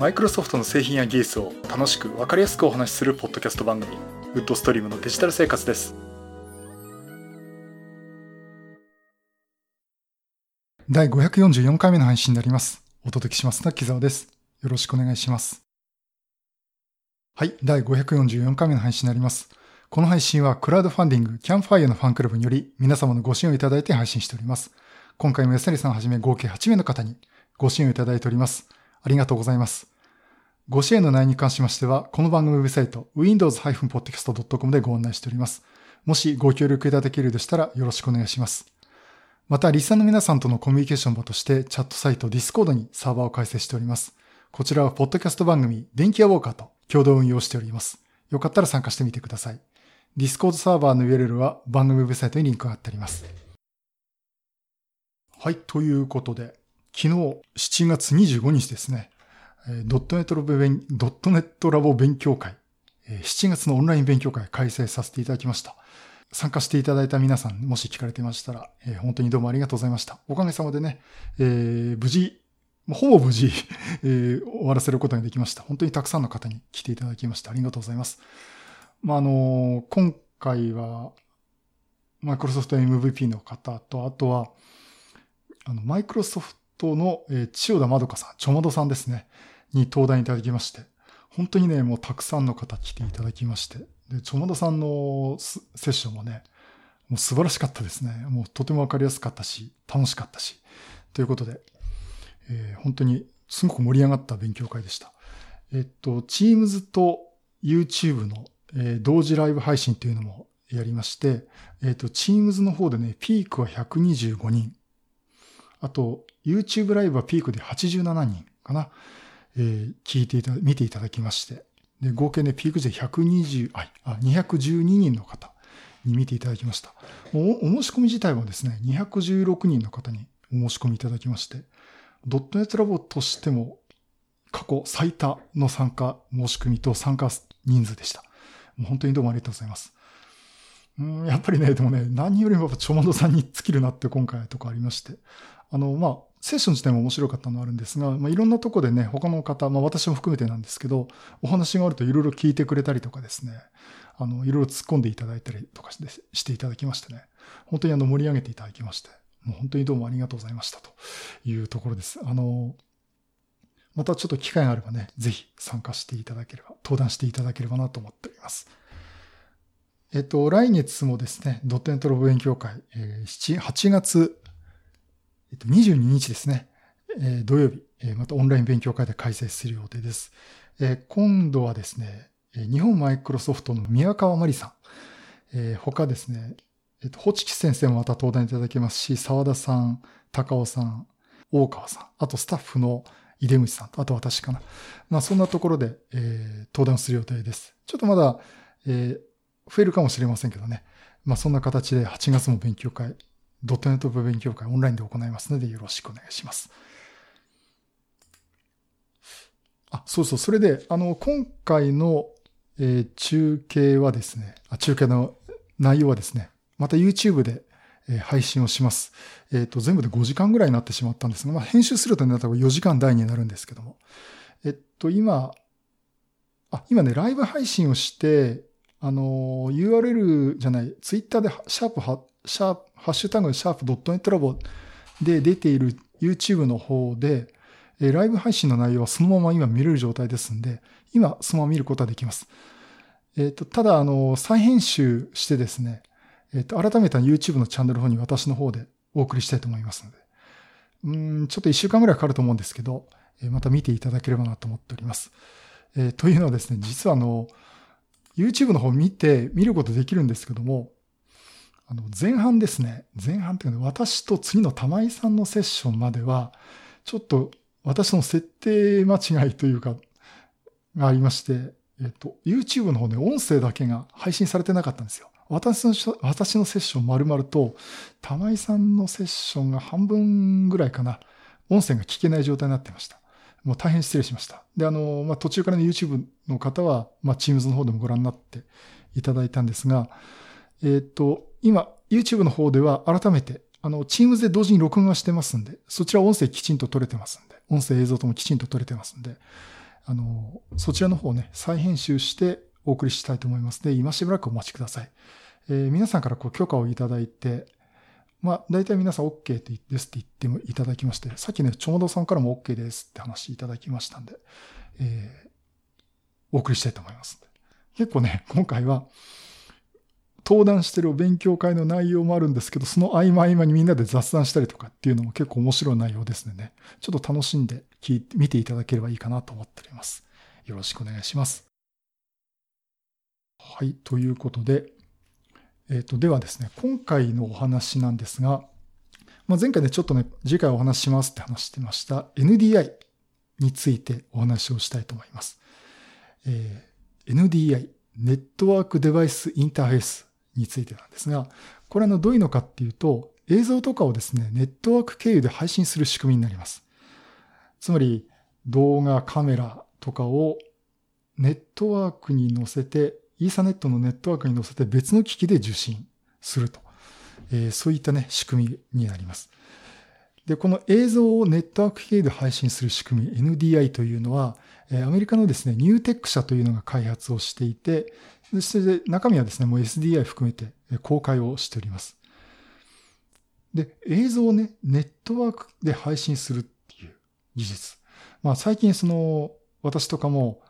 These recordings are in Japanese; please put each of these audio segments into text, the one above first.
マイクロソフトの製品や技術を楽しく分かりやすくお話しするポッドキャスト番組ウッドストリームのデジタル生活です。第544回目の配信になります。お届けしますの木澤です。よろしくお願いします。はい第544回目の配信になります。この配信はクラウドファンディングキャンファイアのファンクラブにより皆様のご支援をいただいて配信しております。今回も安成さんはじめ合計8名の方にご支援をいただいております。ありがとうございます。ご支援の内容に関しましては、この番組ウェブサイト、windows-podcast.com でご案内しております。もしご協力いただけるでしたらよろしくお願いします。また、リスナーの皆さんとのコミュニケーション場として、チャットサイト Discord にサーバーを開設しております。こちらは、ポッドキャスト番組、電気屋ウォーカーと共同運用しております。よかったら参加してみてください。Discord サーバーの URL は番組ウェブサイトにリンクが貼ってあります。はい、ということで、昨日7月25日ですね、ドットネットラボ勉ドットネットラボ勉強会、7月のオンライン勉強会開催させていただきました。参加していただいた皆さん、もし聞かれてましたら、えー、本当にどうもありがとうございました。おかげさまでね、えー、無事、ほぼ無事、えー、終わらせることができました。本当にたくさんの方に来ていただきましてありがとうございます。まあ、あの今回は、マイクロソフト MVP の方と、あとは、あの、マイクロソフトの、えー、千代田まどかさん、ちょまどさんですね、に登壇いただきまして、本当にね、もうたくさんの方来ていただきまして、で、ちょまどさんのセッションもね、もう素晴らしかったですね。もうとてもわかりやすかったし、楽しかったし。ということで、えー、本当にすごく盛り上がった勉強会でした。えっと、Teams と YouTube の、えー、同時ライブ配信というのもやりまして、えっと、Teams の方でね、ピークは125人。あと、YouTube ライブはピークで87人かな。えー、聞いていた、見ていただきまして。で、合計ね、ピーク時で120、あ、212人の方に見ていただきました。おお申し込み自体はですね、216人の方にお申し込みいただきまして、ドットネットラボとしても過去最多の参加申し込みと参加人数でした。もう本当にどうもありがとうございます。うんやっぱりね、でもね、何よりもやっぱちょまどさんに尽きるなって今回とかありまして、あの、まあ、セッション自体も面白かったのはあるんですが、まあ、いろんなとこでね、他の方、まあ私も含めてなんですけど、お話があるといろいろ聞いてくれたりとかですね、あの、いろいろ突っ込んでいただいたりとかしてしていただきましてね、本当にあの盛り上げていただきまして、もう本当にどうもありがとうございましたというところです。あの、またちょっと機会があればね、ぜひ参加していただければ、登壇していただければなと思っております。えっと、来月もですね、ドットネットロボ勉強会、えー、8月えっと、22日ですね、えー、土曜日、えー、またオンライン勉強会で開催する予定です。えー、今度はですね、日本マイクロソフトの宮川真理さん、えー、他ですね、えっと、ホチキ先生もまた登壇いただけますし、沢田さん、高尾さん、大川さん、あとスタッフの井出口さんと、あと私かな。まあそんなところで、えー、登壇する予定です。ちょっとまだ、えー、増えるかもしれませんけどね。まあそんな形で8月も勉強会ドットネット部勉強会オンラインで行いますのでよろしくお願いします。あ、そうそう、それで、あの、今回の、えー、中継はですねあ、中継の内容はですね、また YouTube で、えー、配信をします。えっ、ー、と、全部で5時間ぐらいになってしまったんですが、まあ、編集するとね、多分4時間台になるんですけども。えっと、今、あ、今ね、ライブ配信をして、あの、URL じゃない、Twitter でシャープシャープ、ハッシュタグシャープドットネットラボで出ている YouTube の方で、えライブ配信の内容はそのまま今見れる状態ですんで、今そのまま見ることはできます。えっ、ー、と、ただ、あの、再編集してですね、えっ、ー、と、改めて YouTube のチャンネルの方に私の方でお送りしたいと思いますので、うん、ちょっと一週間ぐらいかかると思うんですけど、えー、また見ていただければなと思っております。え、というのはですね、実はあの、YouTube の方見て見ることできるんですけども、あの、前半ですね。前半っていうのは、私と次の玉井さんのセッションまでは、ちょっと私の設定間違いというか、がありまして、えっと、YouTube の方で音声だけが配信されてなかったんですよ。私の、私のセッション丸々と、玉井さんのセッションが半分ぐらいかな、音声が聞けない状態になってました。もう大変失礼しました。で、あの、まあ、途中からの YouTube の方は、まあ、Teams の方でもご覧になっていただいたんですが、えっと、今、YouTube の方では改めて、あの、Teams で同時に録画してますんで、そちら音声きちんと撮れてますんで、音声映像ともきちんと撮れてますんで、あの、そちらの方ね、再編集してお送りしたいと思いますので、今しばらくお待ちください。えー、皆さんからこう許可をいただいて、まあ、大体皆さん OK ですって言ってもいただきまして、さっきね、ちょうどさんからも OK ですって話いただきましたんで、えー、お送りしたいと思います。結構ね、今回は、登壇してるお勉強会の内容もあるんですけど、その合間合間にみんなで雑談したりとかっていうのも結構面白い内容ですね。ちょっと楽しんで聞いて、見ていただければいいかなと思っております。よろしくお願いします。はい、ということで、えっ、ー、と、ではですね、今回のお話なんですが、まあ、前回でちょっとね、次回お話ししますって話してました NDI についてお話をしたいと思います。えー、NDI、ネットワークデバイスインターフェースについてなんですが、これはどういうのかっていうと、映像とかをですね、ネットワーク経由で配信する仕組みになります。つまり、動画、カメラとかをネットワークに載せて、イーサネットのネットワークに載せて別の機器で受信すると。えー、そういったね、仕組みになります。で、この映像をネットワーク経由で配信する仕組み、NDI というのは、アメリカのですね、ニューテック社というのが開発をしていて、そして中身はですね、もう SDI 含めて公開をしております。で、映像をね、ネットワークで配信するっていう技術。まあ最近その、私とかも、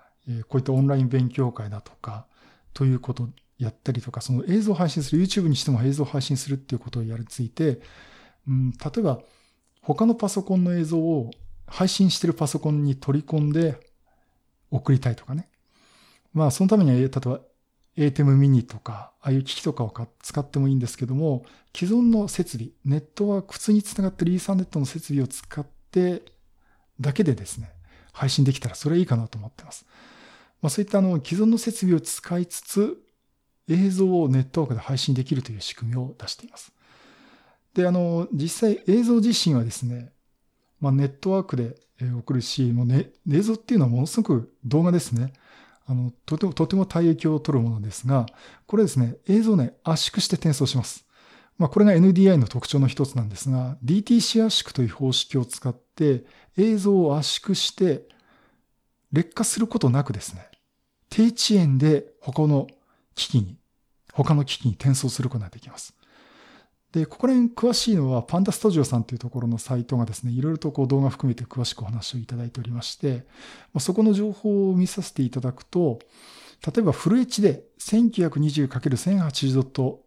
こういったオンライン勉強会だとか、ということをやったりとか、その映像を配信する、YouTube にしても映像を配信するっていうことをやりついて、うん、例えば、他のパソコンの映像を配信してるパソコンに取り込んで送りたいとかね。まあ、そのためには、例えば ATEM mini とか、ああいう機器とかを使ってもいいんですけども、既存の設備、ネットワーク、普通につながってるイーサネットの設備を使ってだけでですね、配信できたらそれはいいかなと思ってます。まあ、そういったあの既存の設備を使いつつ、映像をネットワークで配信できるという仕組みを出しています。で、あの、実際映像自身はですね、まあ、ネットワークで送るし、もうね、映像っていうのはものすごく動画ですね。あの、とても、とても体液を取るものですが、これですね、映像ね、圧縮して転送します。まあ、これが NDI の特徴の一つなんですが、DTC 圧縮という方式を使って映像を圧縮して劣化することなくですね、低遅延で他の機器に、他の機器に転送することができます。で、ここら辺詳しいのはパンダスタジオさんというところのサイトがですね、いろいろとこう動画含めて詳しくお話をいただいておりまして、そこの情報を見させていただくと、例えばフル HD 1920×1080 ドット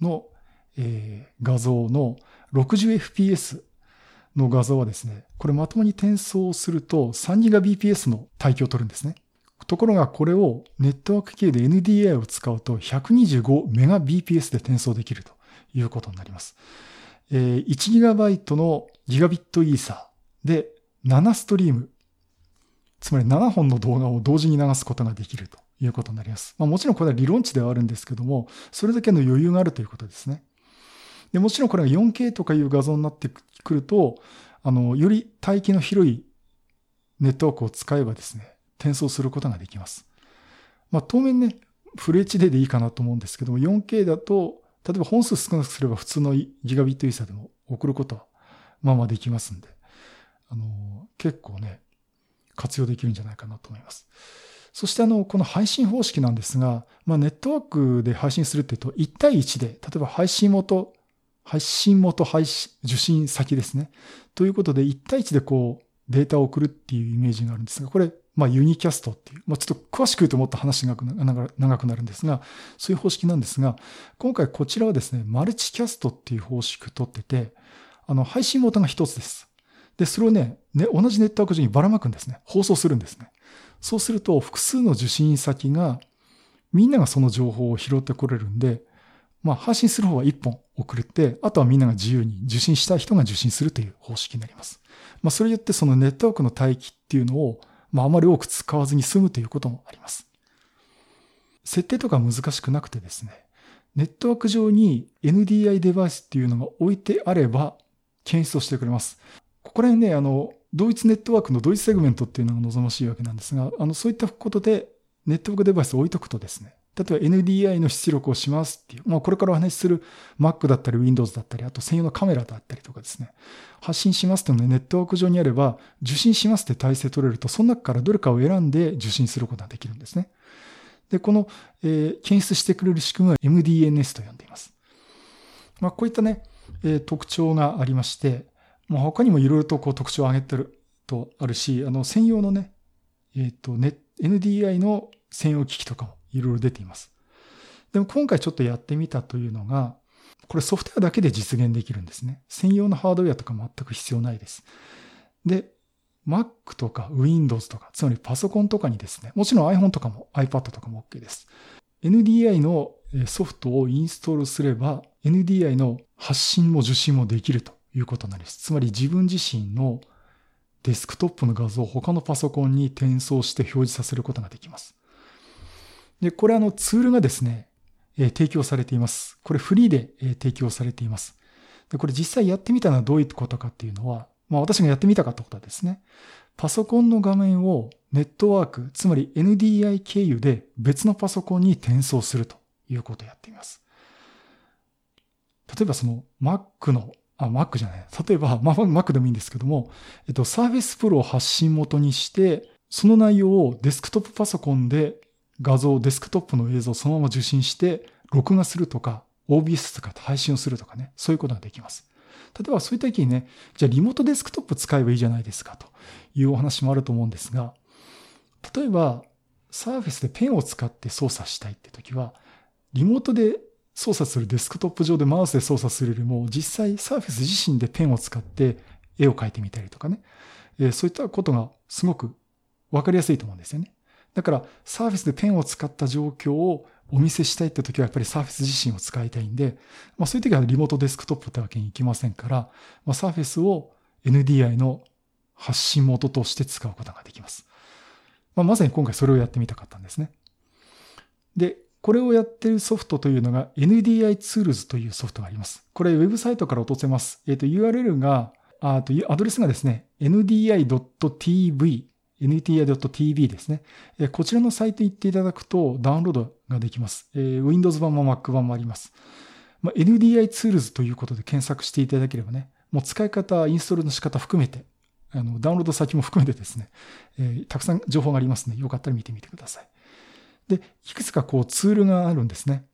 の、えー、画像の 60fps の画像はですね、これまともに転送すると 3GBps の帯域を取るんですね。ところがこれをネットワーク系で NDI を使うと 125Mbps で転送できると。いうことになります。え、1GB のギガビットイーサーで7ストリーム、つまり7本の動画を同時に流すことができるということになります。まあ、もちろんこれは理論値ではあるんですけども、それだけの余裕があるということですね。でもちろんこれが 4K とかいう画像になってくると、あの、より帯域の広いネットワークを使えばですね、転送することができます。まあ、当面ね、フル HD でいいかなと思うんですけども、4K だと例えば本数少なくすれば普通のギガビットイーサでも送ることはまあまあできますんで、あの、結構ね、活用できるんじゃないかなと思います。そしてあの、この配信方式なんですが、まあネットワークで配信するっていうと、1対1で、例えば配信元、配信元配信、受信先ですね。ということで、1対1でこう、データを送るっていうイメージがあるんですが、これ、まあユニキャストっていう、まあちょっと詳しく言うともっと話が長くなるんですが、そういう方式なんですが、今回こちらはですね、マルチキャストっていう方式を取ってて、あの、配信元が一つです。で、それをね、ね、同じネットワーク上にばらまくんですね。放送するんですね。そうすると、複数の受信先が、みんながその情報を拾ってこれるんで、まあ、配信する方は1本送って、あとはみんなが自由に受信したい人が受信するという方式になります。まあ、それによってそのネットワークの帯域っていうのを、まあ、あまり多く使わずに済むということもあります。設定とか難しくなくてですね、ネットワーク上に NDI デバイスっていうのが置いてあれば、検出をしてくれます。ここら辺ね、あの、同一ネットワークの同一セグメントっていうのが望ましいわけなんですが、あの、そういったことで、ネットワークデバイスを置いとくとですね、例えば NDI の出力をしますっていう、まあこれからお話しする Mac だったり Windows だったり、あと専用のカメラだったりとかですね、発信しますっていうのネットワーク上にあれば、受信しますって体制取れると、その中からどれかを選んで受信することができるんですね。で、この、えー、検出してくれる仕組みは MDNS と呼んでいます。まあこういったね、えー、特徴がありまして、まあ他にもいろいろとこう特徴を挙げてるとあるし、あの専用のね、えっ、ー、と、ね、NDI の専用機器とかもいろいろ出ています。でも今回ちょっとやってみたというのが、これソフトウェアだけで実現できるんですね。専用のハードウェアとか全く必要ないです。で、Mac とか Windows とか、つまりパソコンとかにですね、もちろん iPhone とかも iPad とかも OK です。NDI のソフトをインストールすれば、NDI の発信も受信もできるということになります。つまり自分自身のデスクトップの画像を他のパソコンに転送して表示させることができます。で、これあのツールがですね、えー、提供されています。これフリーで、えー、提供されています。で、これ実際やってみたのはどういうことかっていうのは、まあ私がやってみたかったことはですね、パソコンの画面をネットワーク、つまり NDI 経由で別のパソコンに転送するということをやってみます。例えばその Mac の、あ、Mac じゃない。例えば、まあ、Mac でもいいんですけども、えっと、Surface Pro を発信元にして、その内容をデスクトップパソコンで画像、デスクトップの映像をそのまま受信して、録画するとか、OBS とか配信をするとかね、そういうことができます。例えばそういった時にね、じゃあリモートデスクトップ使えばいいじゃないですかというお話もあると思うんですが、例えばサーフェスでペンを使って操作したいって時は、リモートで操作するデスクトップ上でマウスで操作するよりも、実際サーフェス自身でペンを使って絵を描いてみたりとかね、そういったことがすごくわかりやすいと思うんですよね。だから、サーフェスでペンを使った状況をお見せしたいって時はやっぱりサーフェス自身を使いたいんで、まあそういう時はリモートデスクトップってわけにいきませんから、まあサーフェスを NDI の発信元として使うことができます。まあまさに今回それをやってみたかったんですね。で、これをやってるソフトというのが NDI Tools というソフトがあります。これウェブサイトから落とせます。えっ、ー、と URL が、あとアドレスがですね、ndi.tv ndi.tv ですね。こちらのサイト行っていただくとダウンロードができます。Windows 版も Mac 版もあります。まあ NDI ツールズということで検索していただければね、もう使い方、インストールの仕方含めて、あのダウンロード先も含めてですね、えー、たくさん情報がありますので、よかったら見てみてください。で、いくつかこうツールがあるんですね。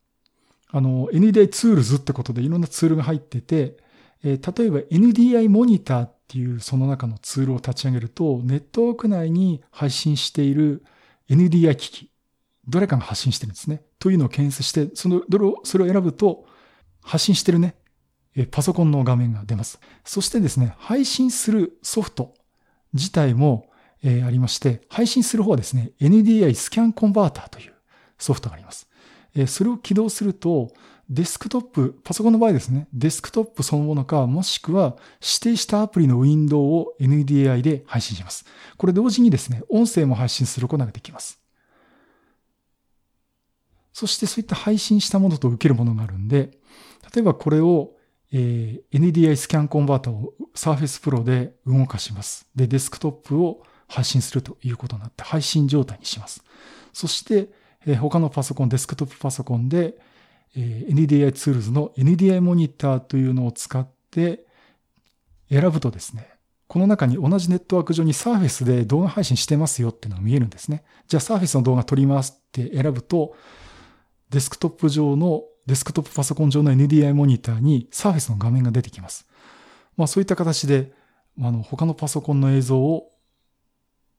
あの、NDI ツールズってことでいろんなツールが入ってて、えー、例えば NDI モニターっっていうその中のツールを立ち上げると、ネットワーク内に配信している NDI 機器、どれかが発信してるんですね。というのを検出して、その、どれを、それを選ぶと、発信してるね、パソコンの画面が出ます。そしてですね、配信するソフト自体も、えー、ありまして、配信する方はですね、NDI スキャンコンバーターというソフトがあります。えー、それを起動すると、デスクトップ、パソコンの場合ですね、デスクトップそのものか、もしくは指定したアプリのウィンドウを NDI で配信します。これ同時にですね、音声も配信することができます。そしてそういった配信したものと受けるものがあるんで、例えばこれを、え、NDI Scan Converter を Surface Pro で動かします。で、デスクトップを配信するということになって配信状態にします。そして、え、他のパソコン、デスクトップパソコンで、え NDI ツールズの NDI モニターというのを使って選ぶとですね、この中に同じネットワーク上に Surface で動画配信してますよっていうのが見えるんですね。じゃあ Surface の動画撮りますって選ぶと、デスクトップ上の、デスクトップパソコン上の NDI モニターに Surface の画面が出てきます。まあそういった形で、あの、他のパソコンの映像を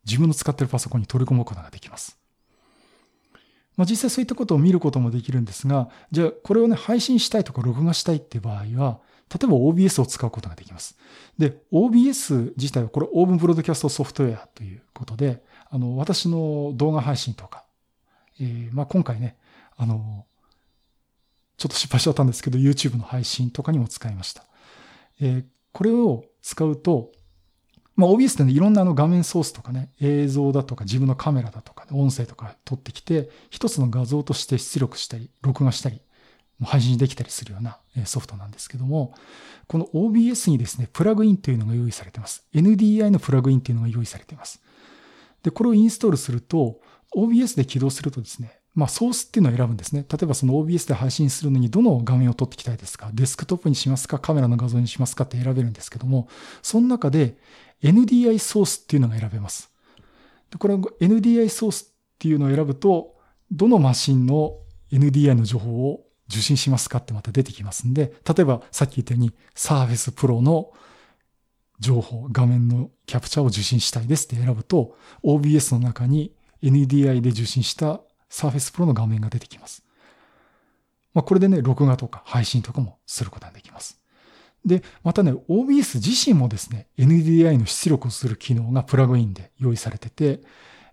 自分の使っているパソコンに取り込むことができます。まあ、実際そういったことを見ることもできるんですが、じゃあこれをね、配信したいとか録画したいって場合は、例えば OBS を使うことができます。で、OBS 自体はこれオーブンブロードキャストソフトウェアということで、あの、私の動画配信とか、えー、まあ今回ね、あの、ちょっと失敗しちゃったんですけど、YouTube の配信とかにも使いました。えー、これを使うと、まあ OBS ってね、いろんなあの画面ソースとかね、映像だとか自分のカメラだとか、音声とか撮ってきて、一つの画像として出力したり、録画したり、配信できたりするようなソフトなんですけども、この OBS にですね、プラグインというのが用意されています。NDI のプラグインというのが用意されています。で、これをインストールすると、OBS で起動するとですね、まあ、ソースっていうのを選ぶんですね。例えばその OBS で配信するのにどの画面を撮っていきたいですか？デスクトップにしますか？カメラの画像にしますかって選べるんですけども、その中で NDI ソースっていうのが選べます。でこれ NDI ソースっていうのを選ぶと、どのマシンの NDI の情報を受信しますかってまた出てきますんで、例えばさっき言ったように Surface Pro の情報、画面のキャプチャーを受信したいですって選ぶと、OBS の中に NDI で受信した Surface Pro の画面が出てきます。まあ、これでね、録画とか配信とかもすることができます。で、またね、OBS 自身もですね、NDI の出力をする機能がプラグインで用意されてて、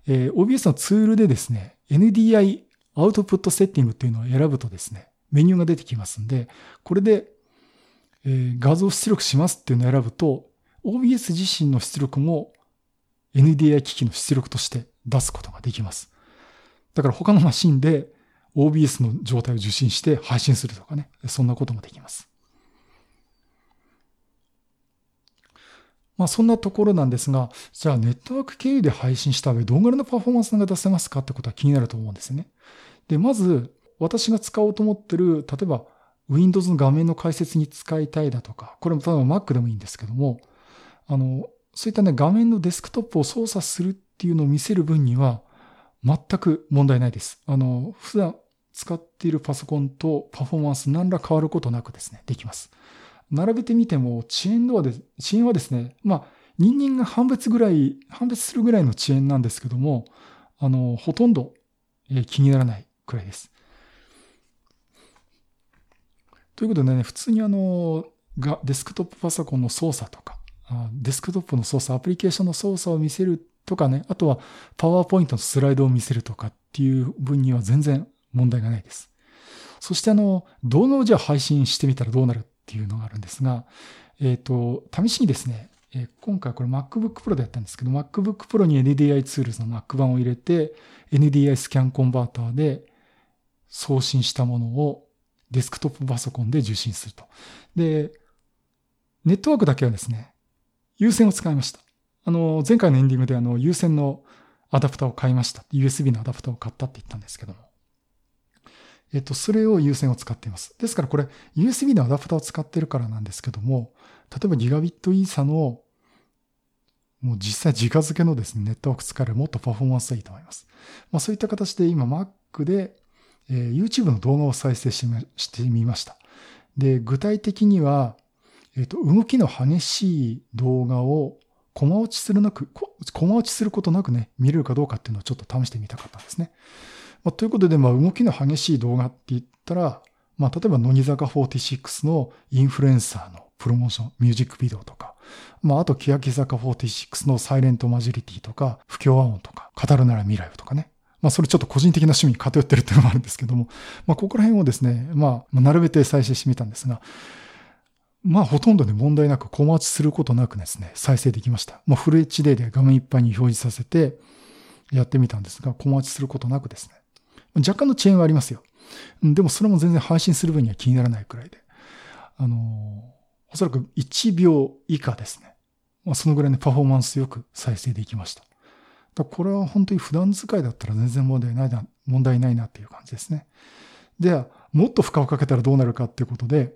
えー、OBS のツールでですね、NDI アウトプットセッティングっていうのを選ぶとですね、メニューが出てきますんで、これで、えー、画像出力しますっていうのを選ぶと、OBS 自身の出力も NDI 機器の出力として出すことができます。だから他のマシンで OBS の状態を受信して配信するとかね、そんなこともできます。まあそんなところなんですが、じゃあネットワーク経由で配信した上どんぐらいのパフォーマンスが出せますかってことは気になると思うんですね。で、まず私が使おうと思ってる、例えば Windows の画面の解説に使いたいだとか、これも例えば Mac でもいいんですけども、あの、そういったね、画面のデスクトップを操作するっていうのを見せる分には、全く問題ないです。あの、普段使っているパソコンとパフォーマンス何ら変わることなくですね、できます。並べてみても、遅延度はで、遅延はですね、まあ、人間が判別ぐらい、判別するぐらいの遅延なんですけども、あの、ほとんど、え気にならないくらいです。ということでね、普通にあの、がデスクトップパソコンの操作とか、デスクトップの操作、アプリケーションの操作を見せるとかね、あとはパワーポイントのスライドを見せるとかっていう分には全然問題がないです。そしてあの、動画をじゃあ配信してみたらどうなるっていうのがあるんですが、えっ、ー、と、試しにですね、えー、今回これ MacBook Pro でやったんですけど、MacBook Pro に NDI Tools の Mac 版を入れて、NDI スキャンコンバーターで送信したものをデスクトップパソコンで受信すると。で、ネットワークだけはですね、有線を使いました。あの、前回のエンディングであの、有線のアダプターを買いました。USB のアダプターを買ったって言ったんですけども。えっと、それを有線を使っています。ですからこれ、USB のアダプターを使ってるからなんですけども、例えばギガビットイーサの、もう実際直付けのですね、ネットワーク使えるもっとパフォーマンスがいいと思います。まあそういった形で今 Mac で、えー、YouTube の動画を再生してみました。で、具体的には、えっ、と、動きの激しい動画をコマ落ちするなく、コマ落ちすることなくね、見れるかどうかっていうのをちょっと試してみたかったんですね。まあ、ということで、まあ、動きの激しい動画って言ったら、まあ、例えば、乃木坂46のインフルエンサーのプロモーション、ミュージックビデオとか、まあ、あと、欅坂46のサイレントマジョリティとか、不協和音とか、語るなら未来をとかね。まあ、それちょっと個人的な趣味に偏ってるっていうのもあるんですけども、まあ、ここら辺をですね、まあ、並べて再生してみたんですが、まあほとんどね問題なく小待ちすることなくですね、再生できました。まあフル HD で画面いっぱいに表示させてやってみたんですが、小待ちすることなくですね。若干の遅延はありますよ。でもそれも全然配信する分には気にならないくらいで。あのおそらく1秒以下ですね。まあそのぐらいのパフォーマンスよく再生できました。だこれは本当に普段使いだったら全然問題ないな、問題ないなっていう感じですね。では、もっと負荷をかけたらどうなるかっていうことで、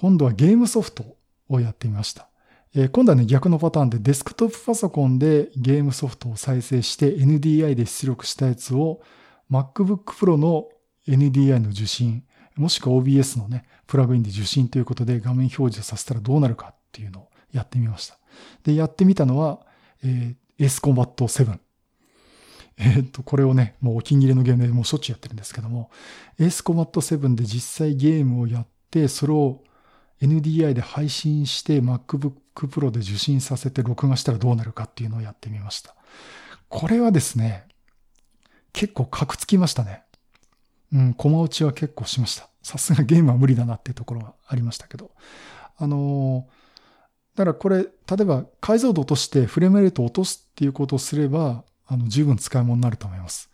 今度はゲームソフトをやってみました。え、今度はね、逆のパターンでデスクトップパソコンでゲームソフトを再生して NDI で出力したやつを MacBook Pro の NDI の受信、もしくは OBS のね、プラグインで受信ということで画面表示させたらどうなるかっていうのをやってみました。で、やってみたのは、えー、Ace Combat 7。えー、っと、これをね、もうお気に入りのゲームでもうしょっちゅうやってるんですけども、Ace Combat 7で実際ゲームをやって、それを NDI で配信して MacBook Pro で受信させて録画したらどうなるかっていうのをやってみました。これはですね、結構カクつきましたね。うん、コマ打ちは結構しました。さすがゲームは無理だなっていうところはありましたけど。あのー、だからこれ、例えば解像度落としてフレームレート落とすっていうことをすれば、あの、十分使い物になると思います。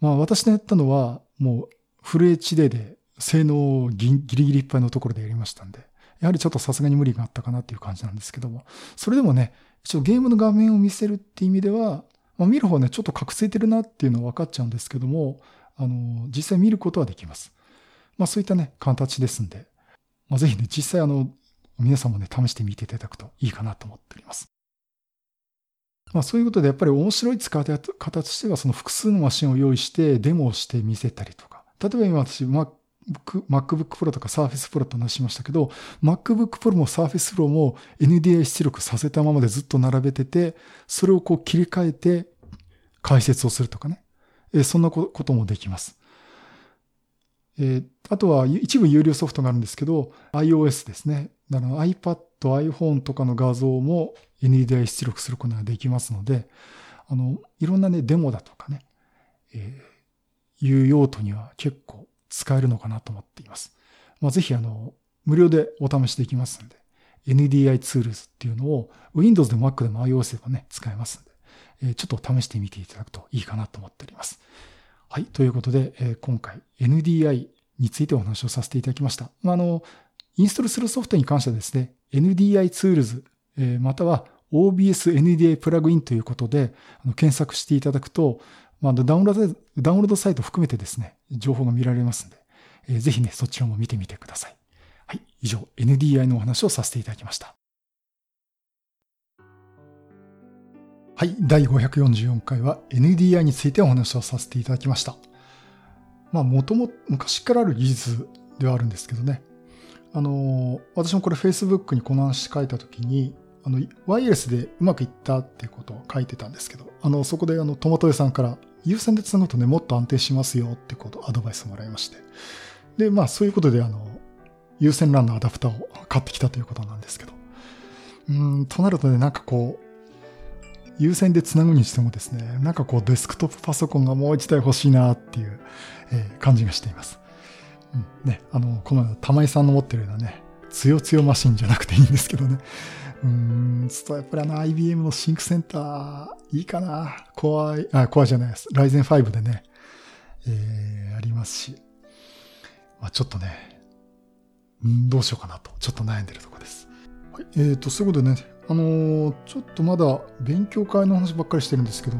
まあ私のやったのは、もうフル HD で性能をギリギリいっぱいのところでやりましたんで、やはりちょっとさすがに無理があったかなっていう感じなんですけども、それでもね、一応ゲームの画面を見せるっていう意味では、まあ、見る方はね、ちょっと覚醒てるなっていうのは分かっちゃうんですけども、あの、実際見ることはできます。まあそういったね、形ですんで、まあぜひね、実際あの、皆さんもね、試してみていただくといいかなと思っております。まあそういうことでやっぱり面白い使い方としてはその複数のマシンを用意してデモをして見せたりとか。例えば今私 Mac MacBook Pro とか Surface Pro と話しましたけど、MacBook Pro も Surface Pro も NDI 出力させたままでずっと並べてて、それをこう切り替えて解説をするとかね。えそんなこともできます。え、あとは一部有料ソフトがあるんですけど、iOS ですね。だから iPad、iPhone とかの画像も NDI 出力することができますので、あの、いろんなね、デモだとかね、えー、いう用途には結構使えるのかなと思っています。まあ、ぜひあの、無料でお試しできますんで、NDI Tools っていうのを Windows でも Mac でも iOS でもね、使えますんで、えー、ちょっと試してみていただくといいかなと思っております。はい。ということで、えー、今回 NDI についてお話をさせていただきました。まあ、あの、インストールするソフトに関してはですね、NDI ツールズ、え、または OBS NDI プラグインということで、あの検索していただくと、まあ、ダウンロード、ダウンロードサイト含めてですね、情報が見られますので、えー、ぜひね、そちらも見てみてください。はい。以上、NDI のお話をさせていただきました。はい。第544回は NDI についてお話をさせていただきました。まあ、もとも、昔からある技術ではあるんですけどね。あの、私もこれ Facebook にこの話書いたときに、あの、ワイヤレスでうまくいったっていうことを書いてたんですけど、あの、そこであの、トマト屋さんから優先で繋ぐとね、もっと安定しますよってことアドバイスもらいまして。で、まあそういうことであの、優先 LAN のアダプターを買ってきたということなんですけど。うん、となるとね、なんかこう、優先で繋ぐにしてもですね、なんかこうデスクトップパソコンがもう一台欲しいなっていう、えー、感じがしています。うん、ね、あの、この玉井さんの持ってるようなね、つよつよマシンじゃなくていいんですけどね。うん、ちょっとやっぱりあの IBM のシンクセンター、いいかな。コア、あ、コアじゃないです。ライゼン5でね、えー、ありますし。まあちょっとね、んどうしようかなと、ちょっと悩んでるとこです。はい、えーと、そういうことでね、あのー、ちょっとまだ勉強会の話ばっかりしてるんですけど、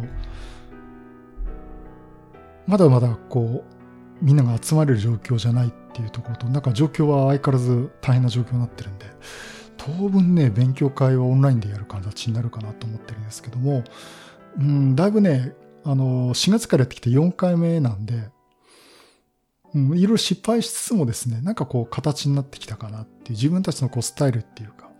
まだまだこう、みんなが集まれる状況じゃないっていうところと、なんか状況は相変わらず大変な状況になってるんで、当分ね、勉強会はオンラインでやる形になるかなと思ってるんですけども、うん、だいぶね、あの、4月からやってきて4回目なんで、うん、いろいろ失敗しつつもですね、なんかこう形になってきたかなっていう自分たちのこうスタイルっていうか、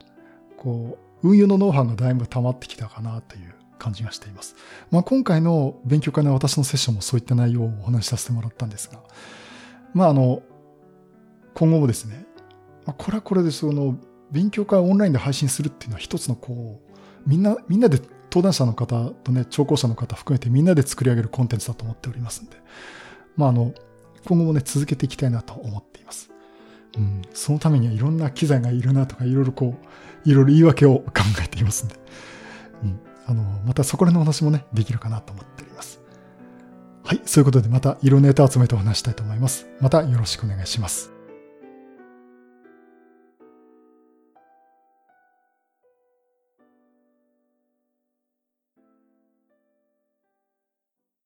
こう、運用のノウハウがだいぶ溜まってきたかなという感じがしています。まあ今回の勉強会の私のセッションもそういった内容をお話しさせてもらったんですが、まああの、今後もですね、まあ、これはこれでその勉強会をオンラインで配信するっていうのは一つのこう、みんな、みんなで登壇者の方とね、聴講者の方含めてみんなで作り上げるコンテンツだと思っておりますんで、まああの、今後もね、続けていきたいなと思っています。うん、そのためにはいろんな機材がいるなとか、いろいろこう、いろいろ言い訳を考えていますんで、うん、あの、またそこらの話もね、できるかなと思っております。はい、そういうことでまたいろんなネタ集めてお話したいと思います。またよろしくお願いします。